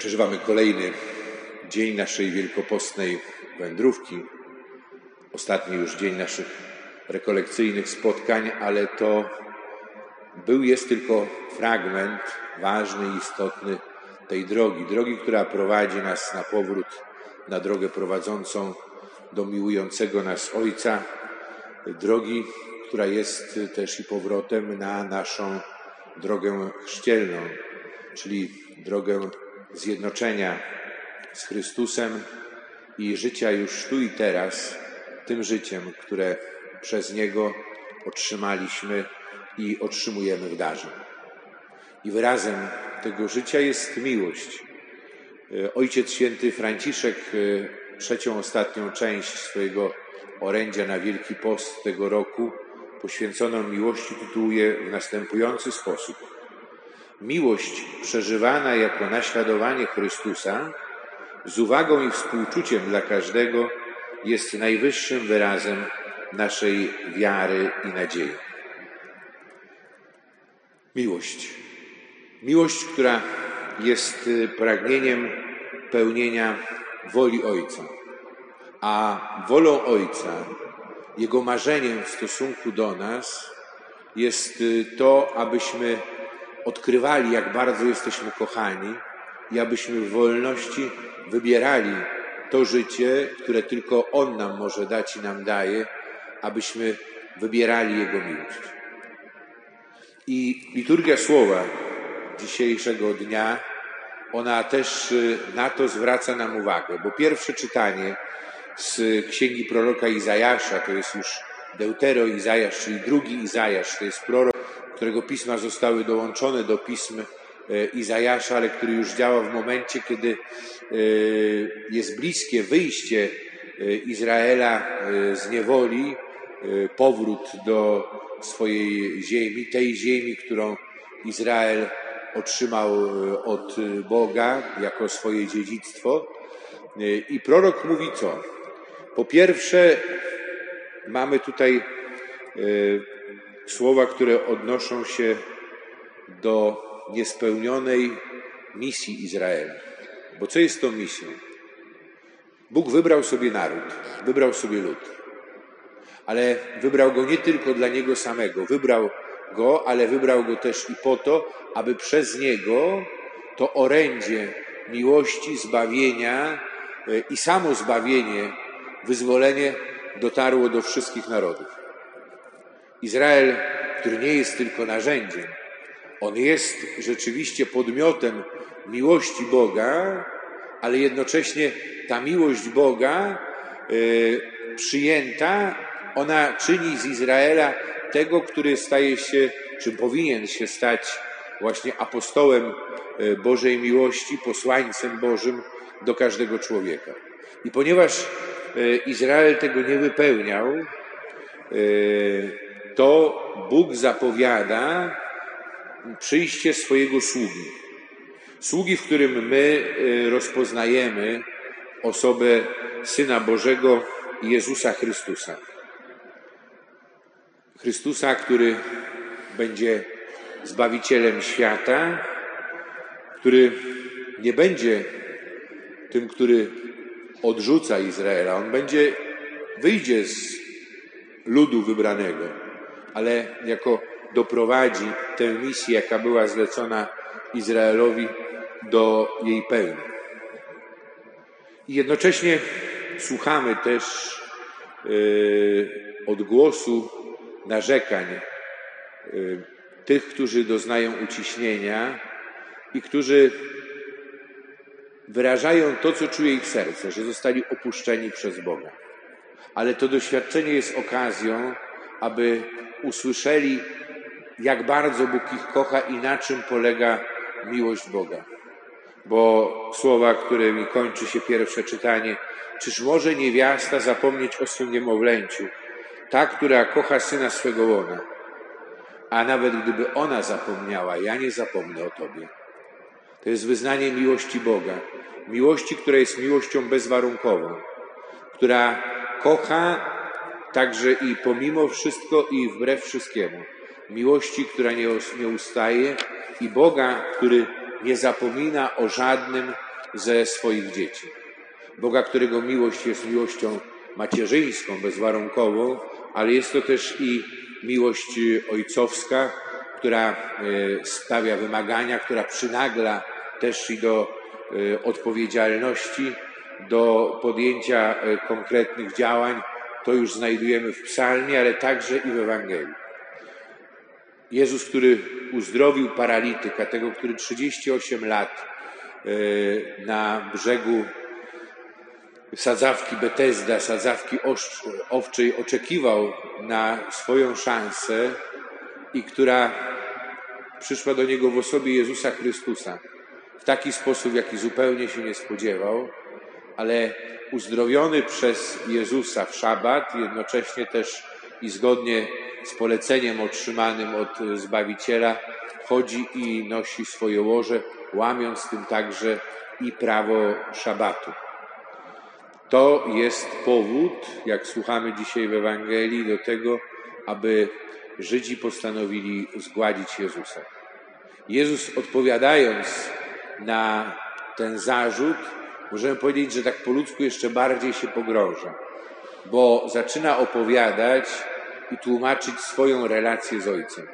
Przeżywamy kolejny dzień naszej wielkopostnej wędrówki. Ostatni już dzień naszych rekolekcyjnych spotkań, ale to był, jest tylko fragment ważny i istotny tej drogi. Drogi, która prowadzi nas na powrót, na drogę prowadzącą do miłującego nas Ojca. Drogi, która jest też i powrotem na naszą drogę chrzcielną, czyli drogę zjednoczenia z Chrystusem i życia już tu i teraz, tym życiem, które przez Niego otrzymaliśmy i otrzymujemy w darze. I wyrazem tego życia jest miłość. Ojciec Święty Franciszek trzecią, ostatnią część swojego orędzia na Wielki Post tego roku poświęconą miłości tytułuje w następujący sposób. Miłość przeżywana jako naśladowanie Chrystusa z uwagą i współczuciem dla każdego jest najwyższym wyrazem naszej wiary i nadziei. Miłość. Miłość, która jest pragnieniem pełnienia woli Ojca. A wolą Ojca, Jego marzeniem w stosunku do nas jest to, abyśmy odkrywali, jak bardzo jesteśmy kochani i abyśmy w wolności wybierali to życie, które tylko On nam może dać i nam daje, abyśmy wybierali Jego miłość. I liturgia słowa dzisiejszego dnia, ona też na to zwraca nam uwagę, bo pierwsze czytanie z księgi proroka Izajasza, to jest już Deutero Izajasz, czyli drugi Izajasz, to jest prorok, którego pisma zostały dołączone do pism Izajasza, ale który już działa w momencie, kiedy jest bliskie wyjście Izraela z niewoli, powrót do swojej ziemi, tej ziemi, którą Izrael otrzymał od Boga jako swoje dziedzictwo. I prorok mówi co? Po pierwsze, mamy tutaj słowa, które odnoszą się do niespełnionej misji Izraela. Bo co jest tą misją? Bóg wybrał sobie naród, wybrał sobie lud, ale wybrał go nie tylko dla niego samego, wybrał go, ale wybrał go też i po to, aby przez niego to orędzie miłości, zbawienia i samo zbawienie, wyzwolenie dotarło do wszystkich narodów. Izrael, który nie jest tylko narzędziem, on jest rzeczywiście podmiotem miłości Boga, ale jednocześnie ta miłość Boga y, przyjęta, ona czyni z Izraela tego, który staje się, czy powinien się stać właśnie apostołem Bożej miłości, posłańcem Bożym do każdego człowieka. I ponieważ Izrael tego nie wypełniał, to Bóg zapowiada przyjście swojego sługi. Sługi, w którym my rozpoznajemy osobę Syna Bożego Jezusa Chrystusa. Chrystusa, który będzie Zbawicielem świata, który nie będzie tym, który odrzuca Izraela. On będzie, wyjdzie z ludu wybranego, ale jako doprowadzi tę misję, jaka była zlecona Izraelowi, do jej pełni. I jednocześnie słuchamy też yy, odgłosu narzekań yy, tych, którzy doznają uciśnienia i którzy wyrażają to, co czuje ich serce, że zostali opuszczeni przez Boga. Ale to doświadczenie jest okazją, aby usłyszeli, jak bardzo Bóg ich kocha i na czym polega miłość Boga. Bo słowa, którymi kończy się pierwsze czytanie, czyż może niewiasta zapomnieć o swym niemowlęciu, ta, która kocha syna swego łona? A nawet gdyby ona zapomniała, ja nie zapomnę o Tobie. To jest wyznanie miłości Boga. Miłości, która jest miłością bezwarunkową, która kocha także i pomimo wszystko i wbrew wszystkiemu. Miłości, która nie, nie ustaje i Boga, który nie zapomina o żadnym ze swoich dzieci. Boga, którego miłość jest miłością macierzyńską, bezwarunkową, ale jest to też i miłość ojcowska, która e, stawia wymagania, która przynagla też i do e, odpowiedzialności, do podjęcia konkretnych działań. To już znajdujemy w psalmie, ale także i w Ewangelii. Jezus, który uzdrowił paralityka, tego, który 38 lat na brzegu sadzawki Betesda, sadzawki owczej oczekiwał na swoją szansę i która przyszła do niego w osobie Jezusa Chrystusa w taki sposób, jaki zupełnie się nie spodziewał, ale uzdrowiony przez Jezusa w szabat, jednocześnie też i zgodnie z poleceniem otrzymanym od Zbawiciela, chodzi i nosi swoje łoże, łamiąc tym także i prawo szabatu. To jest powód, jak słuchamy dzisiaj w Ewangelii, do tego, aby Żydzi postanowili zgładzić Jezusa. Jezus odpowiadając na ten zarzut, możemy powiedzieć, że tak po ludzku jeszcze bardziej się pogrąża, bo zaczyna opowiadać i tłumaczyć swoją relację z Ojcem.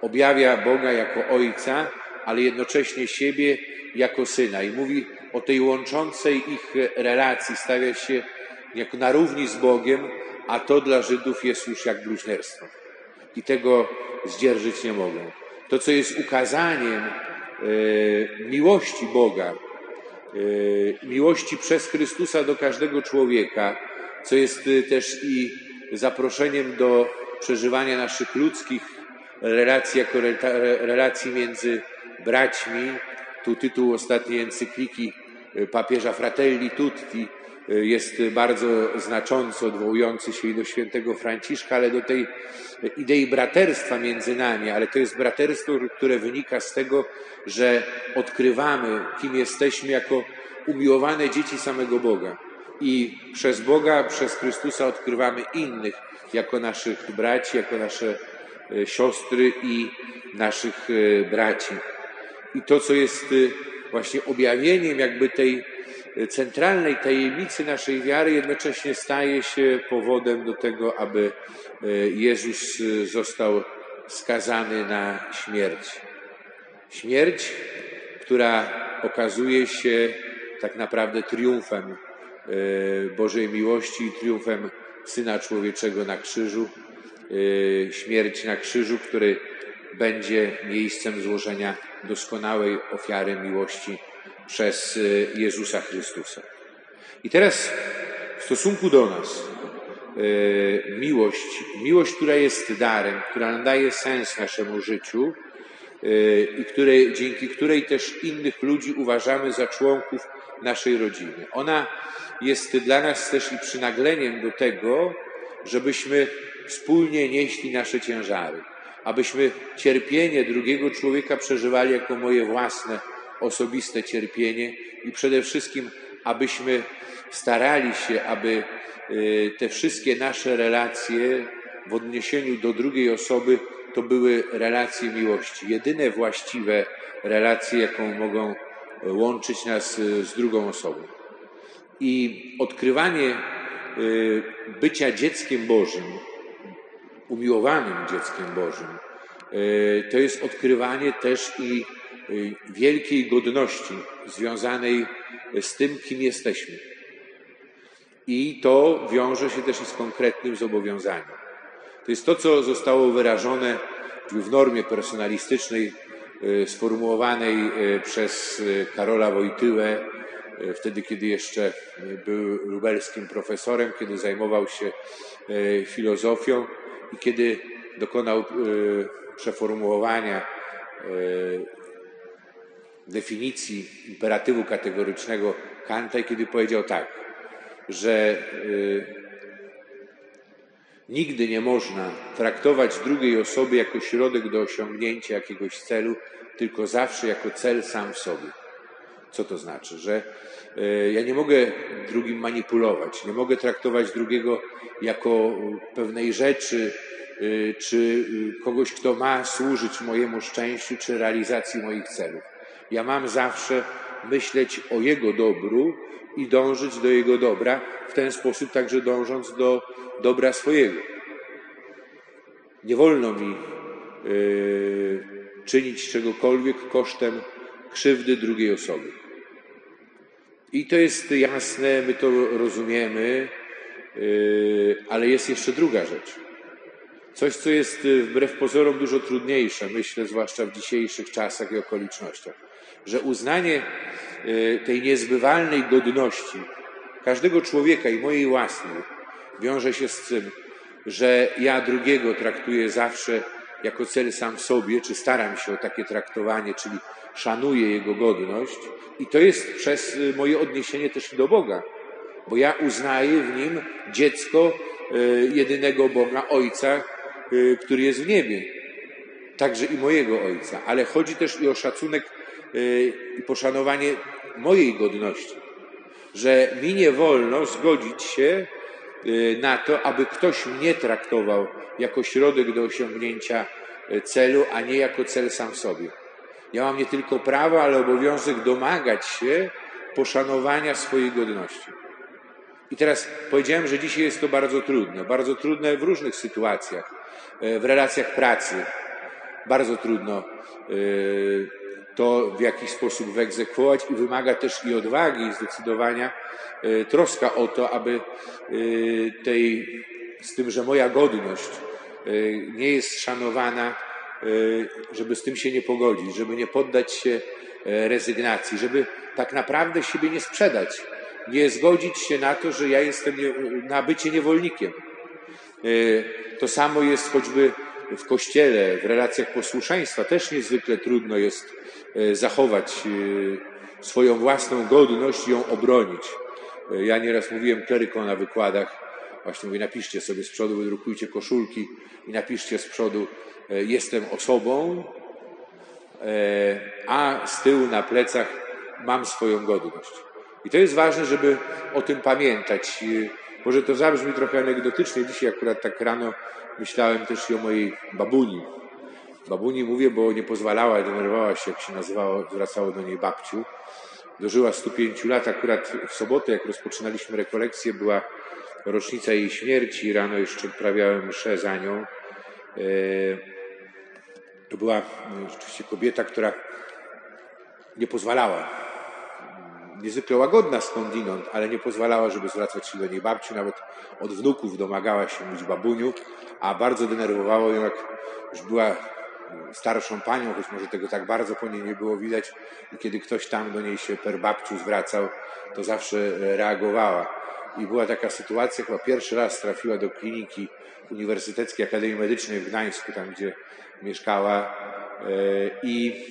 Objawia Boga jako Ojca, ale jednocześnie siebie jako Syna i mówi o tej łączącej ich relacji, stawia się jako na równi z Bogiem, a to dla Żydów jest już jak bluźnierstwo. I tego zdzierżyć nie mogą. To, co jest ukazaniem e, miłości Boga, miłości przez Chrystusa do każdego człowieka, co jest e, też i zaproszeniem do przeżywania naszych ludzkich relacji jako relacji między braćmi. Tu tytuł ostatniej encykliki papieża Fratelli Tutti jest bardzo znacząco odwołujący się i do świętego Franciszka, ale do tej idei braterstwa między nami, ale to jest braterstwo, które wynika z tego, że odkrywamy, kim jesteśmy jako umiłowane dzieci samego Boga. I przez Boga, przez Chrystusa odkrywamy innych jako naszych braci, jako nasze e, siostry i naszych e, braci. I to, co jest e, właśnie objawieniem jakby tej centralnej tajemnicy naszej wiary jednocześnie staje się powodem do tego, aby e, Jezus e, został skazany na śmierć. Śmierć, która okazuje się tak naprawdę triumfem e, Bożej miłości i triumfem Syna Człowieczego na krzyżu. Śmierć na krzyżu, który będzie miejscem złożenia doskonałej ofiary miłości przez y, Jezusa Chrystusa. I teraz w stosunku do nas y, miłość, miłość, która jest darem, która nadaje sens naszemu życiu y, i której, dzięki której też innych ludzi uważamy za członków naszej rodziny. Ona jest dla nas też i przynagleniem do tego, żebyśmy wspólnie nieśli nasze ciężary, abyśmy cierpienie drugiego człowieka przeżywali jako moje własne osobiste cierpienie i przede wszystkim, abyśmy starali się, aby y, te wszystkie nasze relacje w odniesieniu do drugiej osoby to były relacje miłości. Jedyne właściwe relacje, jaką mogą łączyć nas y, z drugą osobą. I odkrywanie bycia dzieckiem Bożym, umiłowanym dzieckiem Bożym, to jest odkrywanie też i wielkiej godności związanej z tym, kim jesteśmy. I to wiąże się też z konkretnym zobowiązaniem. To jest to, co zostało wyrażone w normie personalistycznej y, sformułowanej y, przez Karola Wojtyłę, wtedy, kiedy jeszcze był lubelskim profesorem, kiedy zajmował się filozofią i kiedy dokonał przeformułowania definicji imperatywu kategorycznego Kanta, kiedy powiedział tak, że y, nigdy nie można traktować drugiej osoby jako środek do osiągnięcia jakiegoś celu, tylko zawsze jako cel sam w sobie. Co to znaczy? Że y, ja nie mogę drugim manipulować, nie mogę traktować drugiego jako pewnej rzeczy, y, czy kogoś, kto ma służyć mojemu szczęściu, czy realizacji moich celów. Ja mam zawsze myśleć o Jego dobru i dążyć do Jego dobra, w ten sposób także dążąc do dobra swojego. Nie wolno mi yy, czynić czegokolwiek kosztem krzywdy drugiej osoby. I to jest jasne, my to rozumiemy, yy, ale jest jeszcze druga rzecz. Coś, co jest yy, wbrew pozorom dużo trudniejsze, myślę, zwłaszcza w dzisiejszych czasach i okolicznościach, że uznanie yy, tej niezbywalnej godności każdego człowieka i mojej własnej wiąże się z tym, że ja drugiego traktuję zawsze jako cel sam w sobie, czy staram się o takie traktowanie, czyli szanuję jego godność. I to jest przez y, moje odniesienie też do Boga, bo ja uznaję w nim dziecko y, jedynego Boga, Ojca, y, który jest w niebie. Także i mojego Ojca. Ale chodzi też i o szacunek i poszanowanie mojej godności. Że mi nie wolno zgodzić się na to, aby ktoś mnie traktował jako środek do osiągnięcia e, celu, a nie jako cel sam w sobie. Ja mam nie tylko prawo, ale obowiązek domagać się poszanowania swojej godności. I teraz powiedziałem, że dzisiaj jest to bardzo trudne. Bardzo trudne w różnych sytuacjach. W relacjach pracy bardzo trudno to w jakiś sposób wyegzekwować i wymaga też i odwagi, i zdecydowania, troska o to, aby tej, z tym, że moja godność Y, nie jest szanowana, żeby z tym się nie pogodzić, żeby nie poddać się rezygnacji, żeby tak naprawdę siebie nie sprzedać, nie zgodzić się na to, że ja jestem na bycie niewolnikiem. To samo jest choćby w kościele, w relacjach posłuszeństwa. Też niezwykle trudno jest zachować swoją własną godność i ją obronić. Ja nieraz mówiłem klerykom na wykładach, Właśnie mówię, napiszcie sobie z przodu, wydrukujcie koszulki i napiszcie z przodu e, jestem osobą, e, a z tyłu na plecach mam swoją godność. I to jest ważne, żeby o tym pamiętać. Może to zabrzmi trochę anegdotycznie. Dzisiaj akurat tak rano myślałem też i o mojej babuni. Babuni mówię, bo nie pozwalała, denerwowała się, jak się nazywało, zwracało do niej babciu. Dożyła 105 lat. Akurat w sobotę, jak rozpoczynaliśmy rekolekcję, była rocznica jej śmierci. Rano jeszcze odprawiałem mszę za nią. E, to była rzeczywiście kobieta, która nie pozwalała, niezwykle łagodna skądinąd, ale nie pozwalała, żeby zwracać się do niej babciu, nawet od wnuków domagała się mówić babuniu, a bardzo denerwowało ją, jak już była starszą panią, choć może tego tak bardzo po niej nie było widać i kiedy ktoś tam do niej się per babciu zwracał, to zawsze reagowała i była taka sytuacja, chyba pierwszy raz trafiła do kliniki Uniwersyteckiej Akademii Medycznej w Gdańsku, tam gdzie mieszkała e, i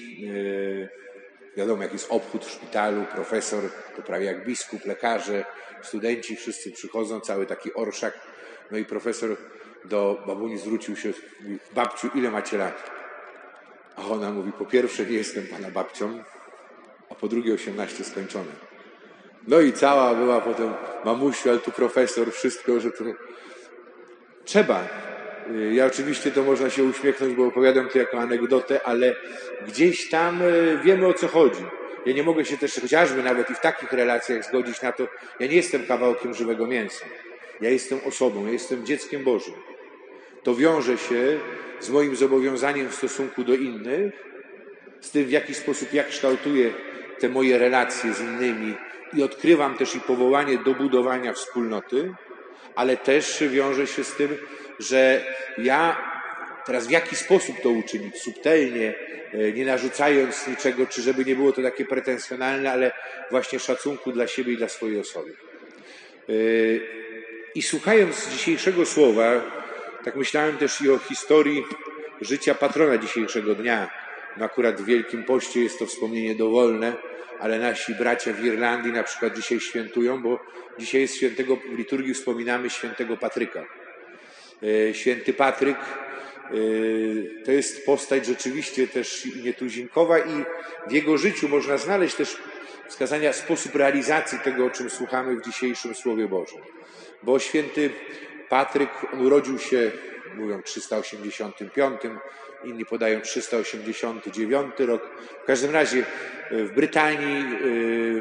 e, wiadomo, jak jest obchód w szpitalu, profesor, to prawie jak biskup, lekarze, studenci, wszyscy przychodzą, cały taki orszak. No i profesor do babuni zwrócił się, babciu, ile macie lat? A ona mówi, po pierwsze nie jestem pana babcią, a po drugie 18 skończone. No i cała była potem mamusiu, ale tu profesor, wszystko, że to trzeba. Y, ja oczywiście to można się uśmiechnąć, bo opowiadam to jako anegdotę, ale gdzieś tam y, wiemy o co chodzi. Ja nie mogę się też chociażby nawet i w takich relacjach zgodzić na to, ja nie jestem kawałkiem żywego mięsa. Ja jestem osobą, ja jestem dzieckiem Bożym. To wiąże się z moim zobowiązaniem w stosunku do innych, z tym w jaki sposób ja kształtuję te moje relacje z innymi, i odkrywam też i powołanie do budowania wspólnoty, ale też wiąże się z tym, że ja teraz w jaki sposób to uczynić? Subtelnie, e, nie narzucając niczego, czy żeby nie było to takie pretensjonalne, ale właśnie szacunku dla siebie i dla swojej osoby. E, I słuchając dzisiejszego słowa, tak myślałem też i o historii życia patrona dzisiejszego dnia. No akurat w Wielkim Poście jest to wspomnienie dowolne, ale nasi bracia w Irlandii na przykład dzisiaj świętują, bo dzisiaj jest świętego, w liturgii wspominamy świętego Patryka. E, święty Patryk e, to jest postać rzeczywiście też nietuzinkowa i w jego życiu można znaleźć też wskazania sposób realizacji tego, o czym słuchamy w dzisiejszym Słowie Bożym. Bo święty Patryk, urodził się, mówią 385, inni podają 389 rok. W każdym razie w Brytanii,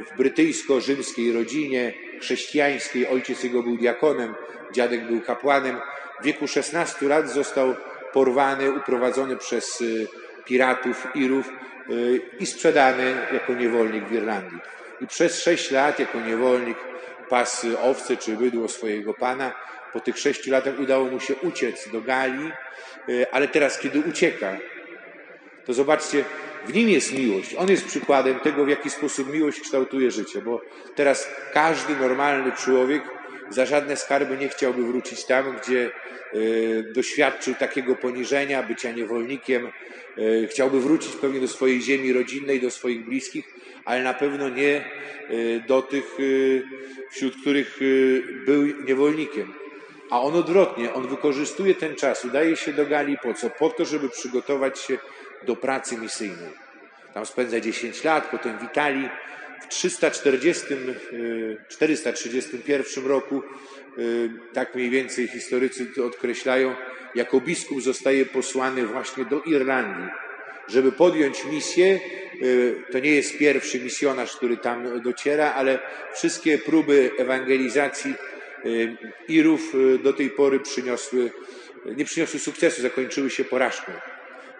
w brytyjsko-rzymskiej rodzinie chrześcijańskiej, ojciec jego był diakonem, dziadek był kapłanem. W wieku 16 lat został porwany, uprowadzony przez piratów, Irów i sprzedany jako niewolnik w Irlandii. I przez sześć lat jako niewolnik pas owce czy bydło swojego pana. Po tych sześciu latach udało mu się uciec do Galii, ale teraz, kiedy ucieka, to zobaczcie, w nim jest miłość. On jest przykładem tego, w jaki sposób miłość kształtuje życie, bo teraz każdy normalny człowiek za żadne skarby nie chciałby wrócić tam, gdzie doświadczył takiego poniżenia, bycia niewolnikiem. Chciałby wrócić pewnie do swojej ziemi rodzinnej, do swoich bliskich, ale na pewno nie do tych, wśród których był niewolnikiem. A on odwrotnie, on wykorzystuje ten czas, udaje się do Galii po co? Po to, żeby przygotować się do pracy misyjnej. Tam spędza 10 lat, potem w Italii. W 340, 431 roku, tak mniej więcej historycy to odkreślają, jako biskup zostaje posłany właśnie do Irlandii, żeby podjąć misję. To nie jest pierwszy misjonarz, który tam dociera, ale wszystkie próby ewangelizacji Irów do tej pory przyniosły, nie przyniosły sukcesu, zakończyły się porażką.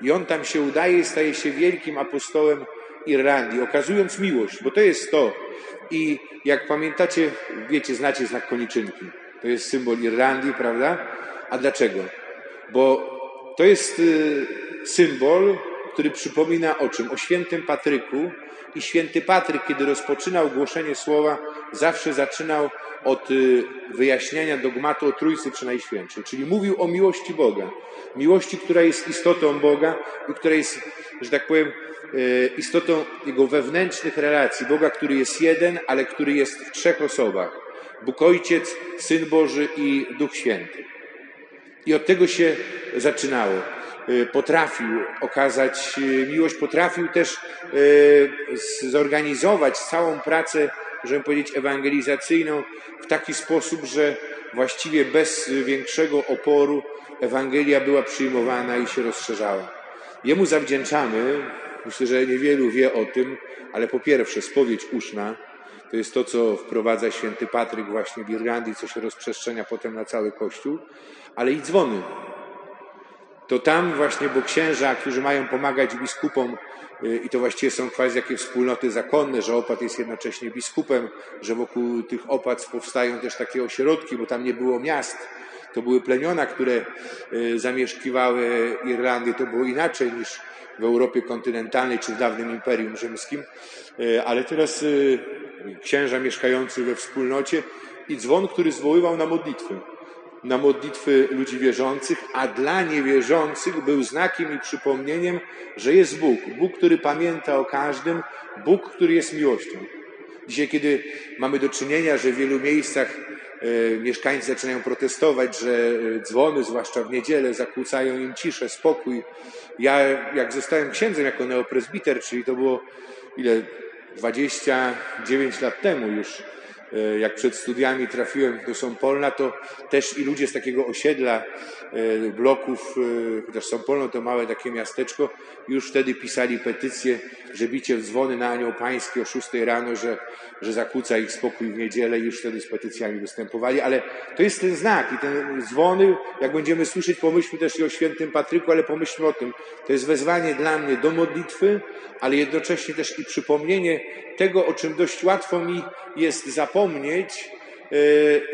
I on tam się udaje i staje się wielkim apostołem Irlandii, okazując miłość, bo to jest to. I jak pamiętacie, wiecie, znacie znak koniczynki. To jest symbol Irlandii, prawda? A dlaczego? Bo to jest symbol, który przypomina o czym? O świętym Patryku. I święty Patryk, kiedy rozpoczynał głoszenie słowa, zawsze zaczynał od wyjaśniania dogmatu o Trójcy Przenajświętszej, czyli mówił o miłości Boga. Miłości, która jest istotą Boga i która jest, że tak powiem, istotą Jego wewnętrznych relacji. Boga, który jest jeden, ale który jest w trzech osobach. Bóg Ojciec, Syn Boży i Duch Święty. I od tego się zaczynało. Potrafił okazać miłość, potrafił też zorganizować całą pracę, żeby powiedzieć, ewangelizacyjną w taki sposób, że właściwie bez większego oporu Ewangelia była przyjmowana i się rozszerzała. Jemu zawdzięczamy, myślę, że niewielu wie o tym, ale po pierwsze spowiedź uszna, to jest to, co wprowadza święty Patryk właśnie w Irlandii, co się rozprzestrzenia potem na cały Kościół, ale i dzwony. To tam właśnie, bo księża, którzy mają pomagać biskupom, i to właściwie są quasi jakie wspólnoty zakonne, że opat jest jednocześnie biskupem, że wokół tych opłat powstają też takie ośrodki, bo tam nie było miast. To były plemiona, które zamieszkiwały Irlandię. To było inaczej niż w Europie kontynentalnej czy w dawnym Imperium Rzymskim. Ale teraz księża mieszkający we wspólnocie i dzwon, który zwoływał na modlitwy. Na modlitwy ludzi wierzących, a dla niewierzących był znakiem i przypomnieniem, że jest Bóg. Bóg, który pamięta o każdym, Bóg, który jest miłością. Dzisiaj, kiedy mamy do czynienia, że w wielu miejscach mieszkańcy zaczynają protestować, że dzwony, zwłaszcza w niedzielę, zakłócają im ciszę, spokój. Ja, jak zostałem księdzem jako neopresbiter, czyli to było ile 29 lat temu już, jak przed studiami trafiłem do Sąpolna, to też i ludzie z takiego osiedla, bloków, chociaż Sąpolno to małe takie miasteczko, już wtedy pisali petycje, że bicie w dzwony na Anioł Pański o 6 rano, że, że zakłóca ich spokój w niedzielę już wtedy z petycjami występowali, ale to jest ten znak i ten dzwony, jak będziemy słyszeć, pomyślmy też i o świętym Patryku, ale pomyślmy o tym, to jest wezwanie dla mnie do modlitwy, ale jednocześnie też i przypomnienie tego, o czym dość łatwo mi jest zapomnieć,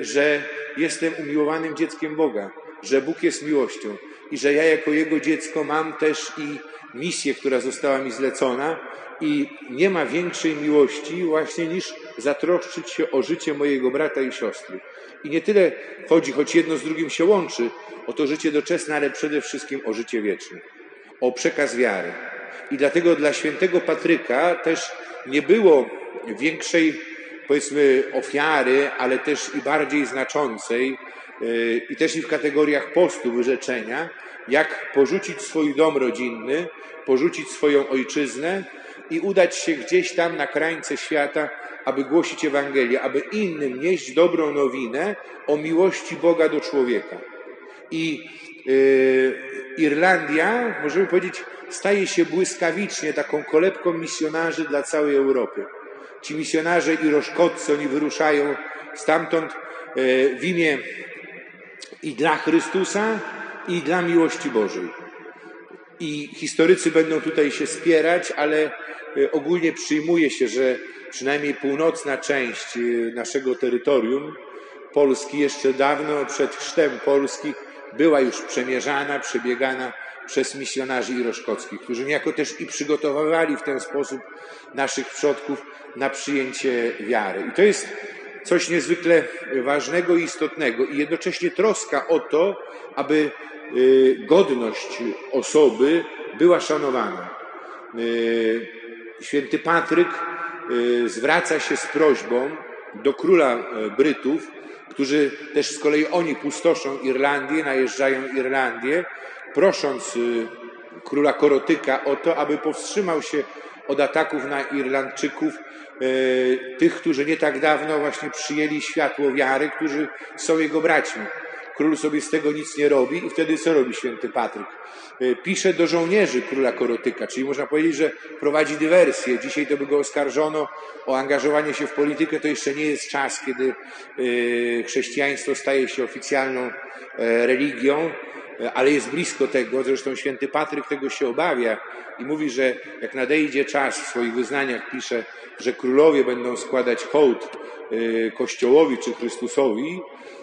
że jestem umiłowanym dzieckiem Boga, że Bóg jest miłością i że ja jako Jego dziecko mam też i misję, która została mi zlecona i nie ma większej miłości właśnie niż zatroszczyć się o życie mojego brata i siostry. I nie tyle chodzi, choć jedno z drugim się łączy, o to życie doczesne, ale przede wszystkim o życie wieczne, o przekaz wiary. I dlatego dla świętego Patryka też nie było większej, powiedzmy, ofiary, ale też i bardziej znaczącej, i też i w kategoriach postu, wyrzeczenia, jak porzucić swój dom rodzinny, porzucić swoją ojczyznę i udać się gdzieś tam na krańce świata, aby głosić Ewangelię, aby innym nieść dobrą nowinę o miłości Boga do człowieka. I yy, Irlandia, możemy powiedzieć, staje się błyskawicznie taką kolebką misjonarzy dla całej Europy. Ci misjonarze i roszkotcy, oni wyruszają stamtąd yy, w imię i dla Chrystusa, i dla miłości Bożej. I historycy będą tutaj się spierać, ale y, ogólnie przyjmuje się, że przynajmniej północna część y, naszego terytorium Polski jeszcze dawno przed chrztem Polski była już przemierzana, przebiegana przez misjonarzy iroszkockich, którzy niejako też i przygotowywali w ten sposób naszych przodków na przyjęcie wiary. I to jest coś niezwykle ważnego i istotnego i jednocześnie troska o to, aby y, godność osoby była szanowana. Y, święty Patryk y, zwraca się z prośbą do króla Brytów, którzy też z kolei oni pustoszą Irlandię, najeżdżają Irlandię, prosząc króla Korotyka o to, aby powstrzymał się od ataków na Irlandczyków, e, tych, którzy nie tak dawno właśnie przyjęli światło wiary, którzy są jego braćmi. Król sobie z tego nic nie robi i wtedy co robi święty Patryk? E, pisze do żołnierzy króla Korotyka, czyli można powiedzieć, że prowadzi dywersję. Dzisiaj to by go oskarżono o angażowanie się w politykę. To jeszcze nie jest czas, kiedy e, chrześcijaństwo staje się oficjalną religią, ale jest blisko tego. Zresztą święty Patryk tego się obawia i mówi, że jak nadejdzie czas, w swoich wyznaniach pisze, że królowie będą składać hołd y, Kościołowi czy Chrystusowi,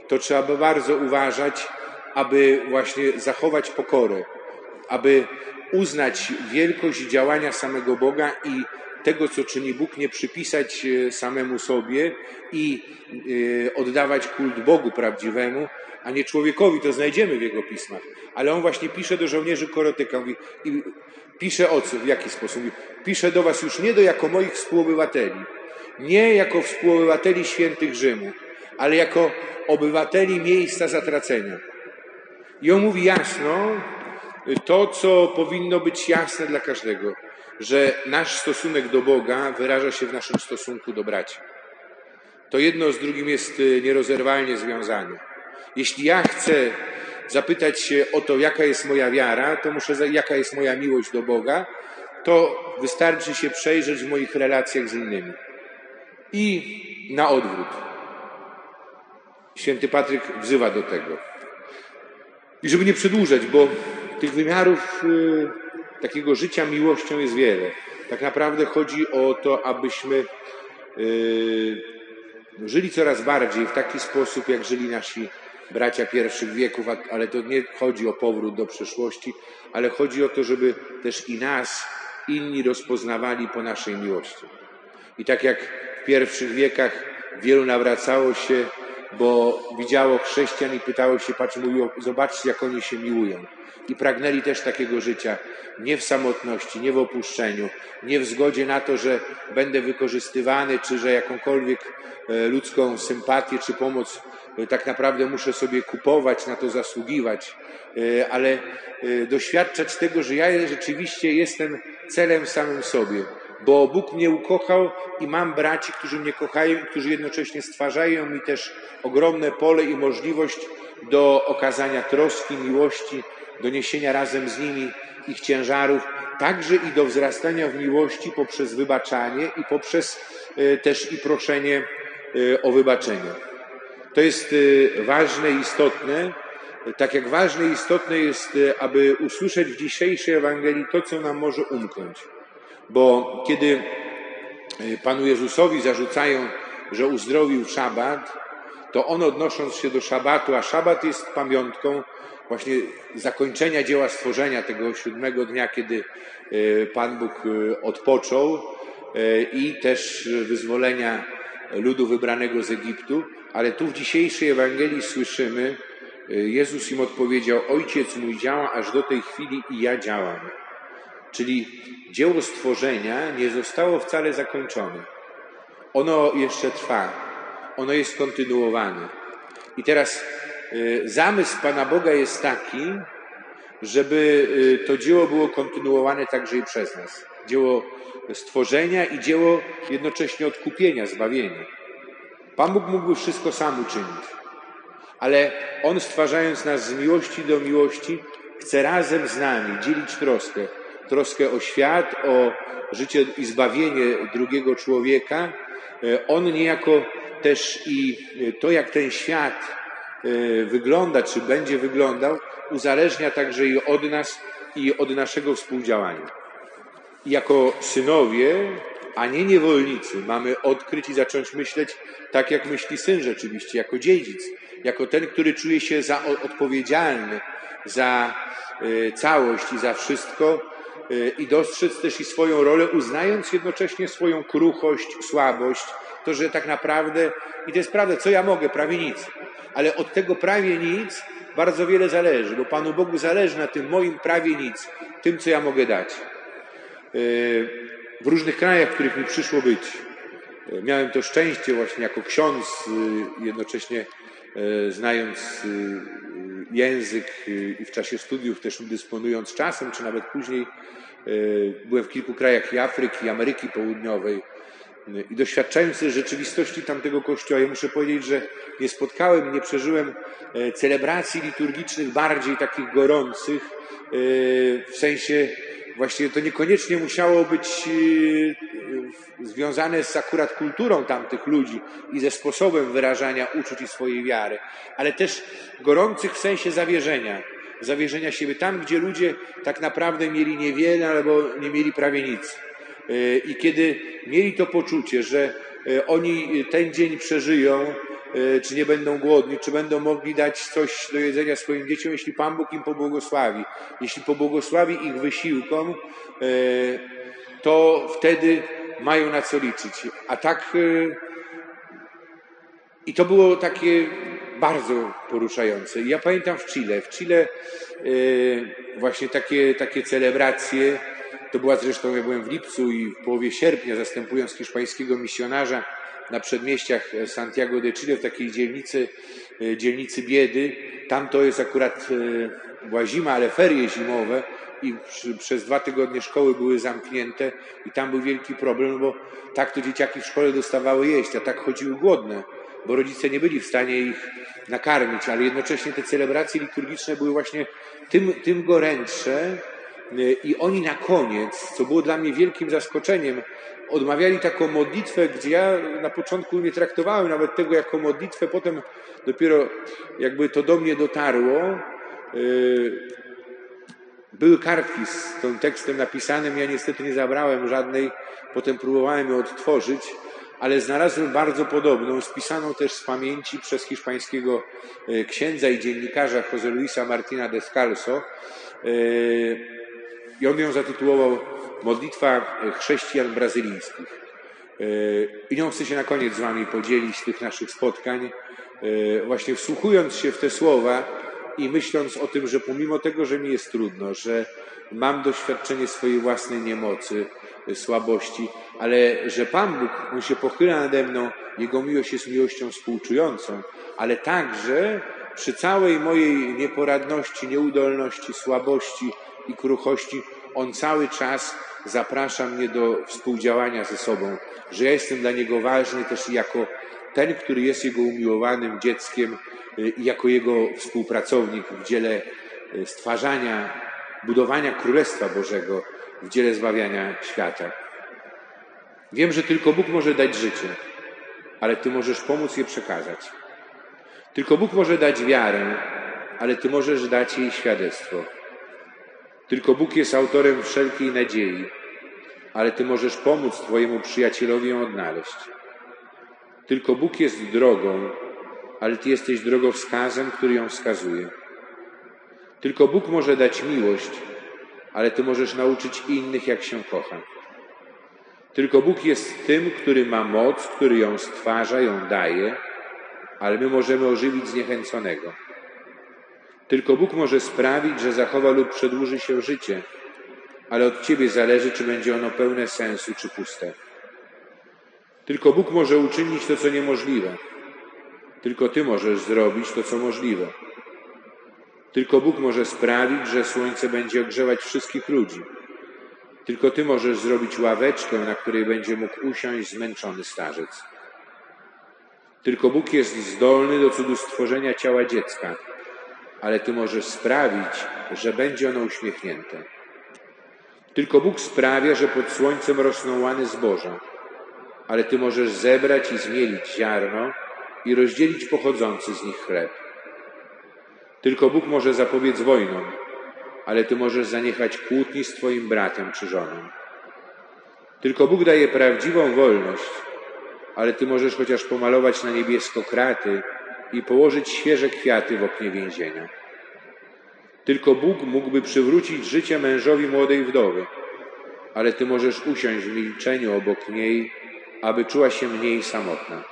to trzeba bardzo uważać, aby właśnie zachować pokorę, aby uznać wielkość działania samego Boga i tego, co czyni Bóg, nie przypisać y, samemu sobie i y, oddawać kult Bogu prawdziwemu, a nie człowiekowi. To znajdziemy w jego pismach. Ale on właśnie pisze do żołnierzy Korotyka. Mówi, i Pisze o co? W jaki sposób? Pisze do was już nie do jako moich współobywateli, nie jako współobywateli świętych Rzymu, ale jako obywateli miejsca zatracenia. I on mówi jasno to, co powinno być jasne dla każdego, że nasz stosunek do Boga wyraża się w naszym stosunku do braci. To jedno z drugim jest nierozerwalnie związane. Jeśli ja chcę zapytać się o to, jaka jest moja wiara, to muszę, jaka jest moja miłość do Boga, to wystarczy się przejrzeć w moich relacjach z innymi. I na odwrót. Święty Patryk wzywa do tego. I żeby nie przedłużać, bo tych wymiarów y, takiego życia miłością jest wiele. Tak naprawdę chodzi o to, abyśmy y, żyli coraz bardziej w taki sposób, jak żyli nasi bracia pierwszych wieków, ale to nie chodzi o powrót do przeszłości, ale chodzi o to, żeby też i nas inni rozpoznawali po naszej miłości. I tak jak w pierwszych wiekach wielu nawracało się, bo widziało chrześcijan i pytało się, patrz, mówiło, zobaczcie, jak oni się miłują. I pragnęli też takiego życia, nie w samotności, nie w opuszczeniu, nie w zgodzie na to, że będę wykorzystywany, czy że jakąkolwiek e, ludzką sympatię czy pomoc tak naprawdę muszę sobie kupować, na to zasługiwać, e, ale e, doświadczać tego, że ja rzeczywiście jestem celem samym sobie, bo Bóg mnie ukochał i mam braci, którzy mnie kochają i którzy jednocześnie stwarzają mi też ogromne pole i możliwość do okazania troski, miłości, do niesienia razem z nimi ich ciężarów, także i do wzrastania w miłości poprzez wybaczanie i poprzez e, też i proszenie o wybaczenie. To jest y, ważne i istotne, tak jak ważne i istotne jest, aby usłyszeć w dzisiejszej Ewangelii to, co nam może umknąć. Bo kiedy Panu Jezusowi zarzucają, że uzdrowił szabat, to on odnosząc się do szabatu, a szabat jest pamiątką właśnie zakończenia dzieła stworzenia tego siódmego dnia, kiedy Pan Bóg odpoczął i też wyzwolenia ludu wybranego z Egiptu, ale tu w dzisiejszej Ewangelii słyszymy, Jezus im odpowiedział, Ojciec mój działa aż do tej chwili i ja działam. Czyli dzieło stworzenia nie zostało wcale zakończone. Ono jeszcze trwa, ono jest kontynuowane. I teraz zamysł Pana Boga jest taki, żeby y, to dzieło było kontynuowane także i przez nas. Dzieło stworzenia i dzieło jednocześnie odkupienia, zbawienia. Pan Bóg mógłby wszystko sam uczynić, ale On stwarzając nas z miłości do miłości, chce razem z nami dzielić troskę. Troskę o świat, o życie i zbawienie drugiego człowieka. E, on niejako też i to, jak ten świat e, wygląda, czy będzie wyglądał, uzależnia także i od nas i od naszego współdziałania. Jako synowie, a nie niewolnicy, mamy odkryć i zacząć myśleć tak, jak myśli syn rzeczywiście, jako dziedzic, jako ten, który czuje się za odpowiedzialny za y, całość i za wszystko y, i dostrzec też i swoją rolę, uznając jednocześnie swoją kruchość, słabość, to, że tak naprawdę, i to jest prawda, co ja mogę? Prawie nic. Ale od tego prawie nic bardzo wiele zależy, bo Panu Bogu zależy na tym moim prawie nic, tym, co ja mogę dać. Y, w różnych krajach, w których mi przyszło być, miałem to szczęście właśnie jako ksiądz, jednocześnie znając język i w czasie studiów też dysponując czasem, czy nawet później byłem w kilku krajach i Afryki, i Ameryki Południowej i doświadczając rzeczywistości tamtego kościoła, ja muszę powiedzieć, że nie spotkałem, nie przeżyłem celebracji liturgicznych bardziej takich gorących, w sensie Właściwie to niekoniecznie musiało być e, związane z akurat kulturą tamtych ludzi i ze sposobem wyrażania uczuć i swojej wiary, ale też gorących w sensie zawierzenia. Zawierzenia siebie tam, gdzie ludzie tak naprawdę mieli niewiele albo nie mieli prawie nic. E, I kiedy mieli to poczucie, że e, oni ten dzień przeżyją, E, czy nie będą głodni, czy będą mogli dać coś do jedzenia swoim dzieciom, jeśli Pan Bóg im pobłogosławi. Jeśli pobłogosławi ich wysiłkom, to wtedy mają na co liczyć. A tak i to było takie bardzo poruszające. Ja pamiętam w Chile. W Chile właśnie takie, takie celebracje, to była zresztą, ja byłem w lipcu i w połowie sierpnia, zastępując hiszpańskiego misjonarza, na przedmieściach Santiago de Chile, w takiej dzielnicy, e, dzielnicy biedy. Tam to jest akurat e, była zima, ale ferie zimowe i przez dwa tygodnie szkoły były zamknięte i tam był wielki problem, bo tak to dzieciaki w szkole dostawały jeść, a tak chodziły głodne, bo rodzice nie byli w stanie ich nakarmić, ale jednocześnie te celebracje liturgiczne były właśnie tym, tym gorętsze e, i oni na koniec, co było dla mnie wielkim zaskoczeniem, odmawiali taką modlitwę, gdzie ja na początku nie traktowałem nawet tego jako modlitwę, potem dopiero jakby to do mnie dotarło. Yy, były kartki z tym tekstem napisanym, ja niestety nie zabrałem żadnej, potem próbowałem ją odtworzyć, ale znalazłem bardzo podobną, spisaną też z pamięci przez hiszpańskiego yy, księdza i dziennikarza Jose Luisa Martina Descalzo. I on ją zatytułował modlitwa chrześcijan brazylijskich. E, I nią chcę się na koniec z Wami podzielić tych naszych spotkań, e, właśnie wsłuchując się w te słowa i myśląc o tym, że pomimo tego, że mi jest trudno, że mam doświadczenie swojej własnej niemocy, e, słabości, ale że Pan Bóg, On się pochyla nade mną, Jego miłość jest miłością współczującą, ale także przy całej mojej nieporadności, nieudolności, słabości i kruchości, On cały czas zaprasza mnie do współdziałania ze sobą, że ja jestem dla Niego ważny też jako ten, który jest Jego umiłowanym dzieckiem y, i jako Jego współpracownik w dziele y, stwarzania, budowania Królestwa Bożego, w dziele zbawiania świata. Wiem, że tylko Bóg może dać życie, ale Ty możesz pomóc je przekazać. Tylko Bóg może dać wiarę, ale Ty możesz dać jej świadectwo. Tylko Bóg jest autorem wszelkiej nadziei, ale Ty możesz pomóc Twojemu przyjacielowi ją odnaleźć. Tylko Bóg jest drogą, ale Ty jesteś drogowskazem, który ją wskazuje. Tylko Bóg może dać miłość, ale Ty możesz nauczyć innych, jak się kocha. Tylko Bóg jest tym, który ma moc, który ją stwarza, ją daje, ale my możemy ożywić zniechęconego. Tylko Bóg może sprawić, że zachowa lub przedłuży się życie, ale od Ciebie zależy, czy będzie ono pełne sensu, czy puste. Tylko Bóg może uczynić to, co niemożliwe. Tylko Ty możesz zrobić to, co możliwe. Tylko Bóg może sprawić, że słońce będzie ogrzewać wszystkich ludzi. Tylko Ty możesz zrobić ławeczkę, na której będzie mógł usiąść zmęczony starzec. Tylko Bóg jest zdolny do cudu stworzenia ciała dziecka, ale Ty możesz sprawić, że będzie ono uśmiechnięte. Tylko Bóg sprawia, że pod słońcem rosną łany zboża, ale Ty możesz zebrać i zmielić ziarno i rozdzielić pochodzący z nich chleb. Tylko Bóg może zapobiec wojnom, ale Ty możesz zaniechać kłótni z Twoim bratem czy żoną. Tylko Bóg daje prawdziwą wolność, ale Ty możesz chociaż pomalować na niebiesko kraty i położyć świeże kwiaty w oknie więzienia. Tylko Bóg mógłby przywrócić życie mężowi młodej wdowy, ale Ty możesz usiąść w milczeniu obok niej, aby czuła się mniej samotna.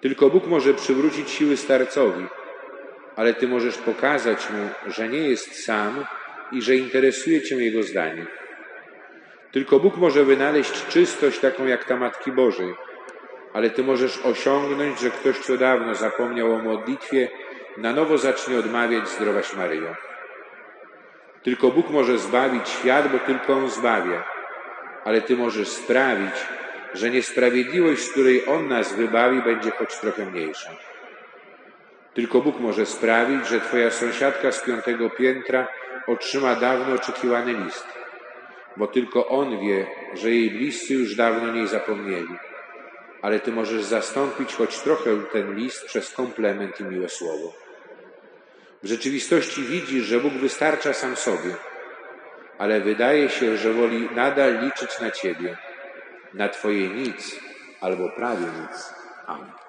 Tylko Bóg może przywrócić siły starcowi, ale Ty możesz pokazać mu, że nie jest sam i że interesuje Cię Jego zdanie. Tylko Bóg może wynaleźć czystość taką jak ta Matki Bożej, ale Ty możesz osiągnąć, że ktoś, co dawno zapomniał o modlitwie, na nowo zacznie odmawiać zdrowaś Maryjo. Tylko Bóg może zbawić świat, bo tylko On zbawia, ale Ty możesz sprawić, że niesprawiedliwość, z której On nas wybawi, będzie choć trochę mniejsza. Tylko Bóg może sprawić, że Twoja sąsiadka z piątego piętra otrzyma dawno oczekiwany list, bo tylko On wie, że jej bliscy już dawno niej zapomnieli. Ale Ty możesz zastąpić choć trochę ten list przez komplement i miłe słowo. W rzeczywistości widzisz, że Bóg wystarcza sam sobie, ale wydaje się, że woli nadal liczyć na Ciebie, na Twoje nic albo prawie nic. Amen.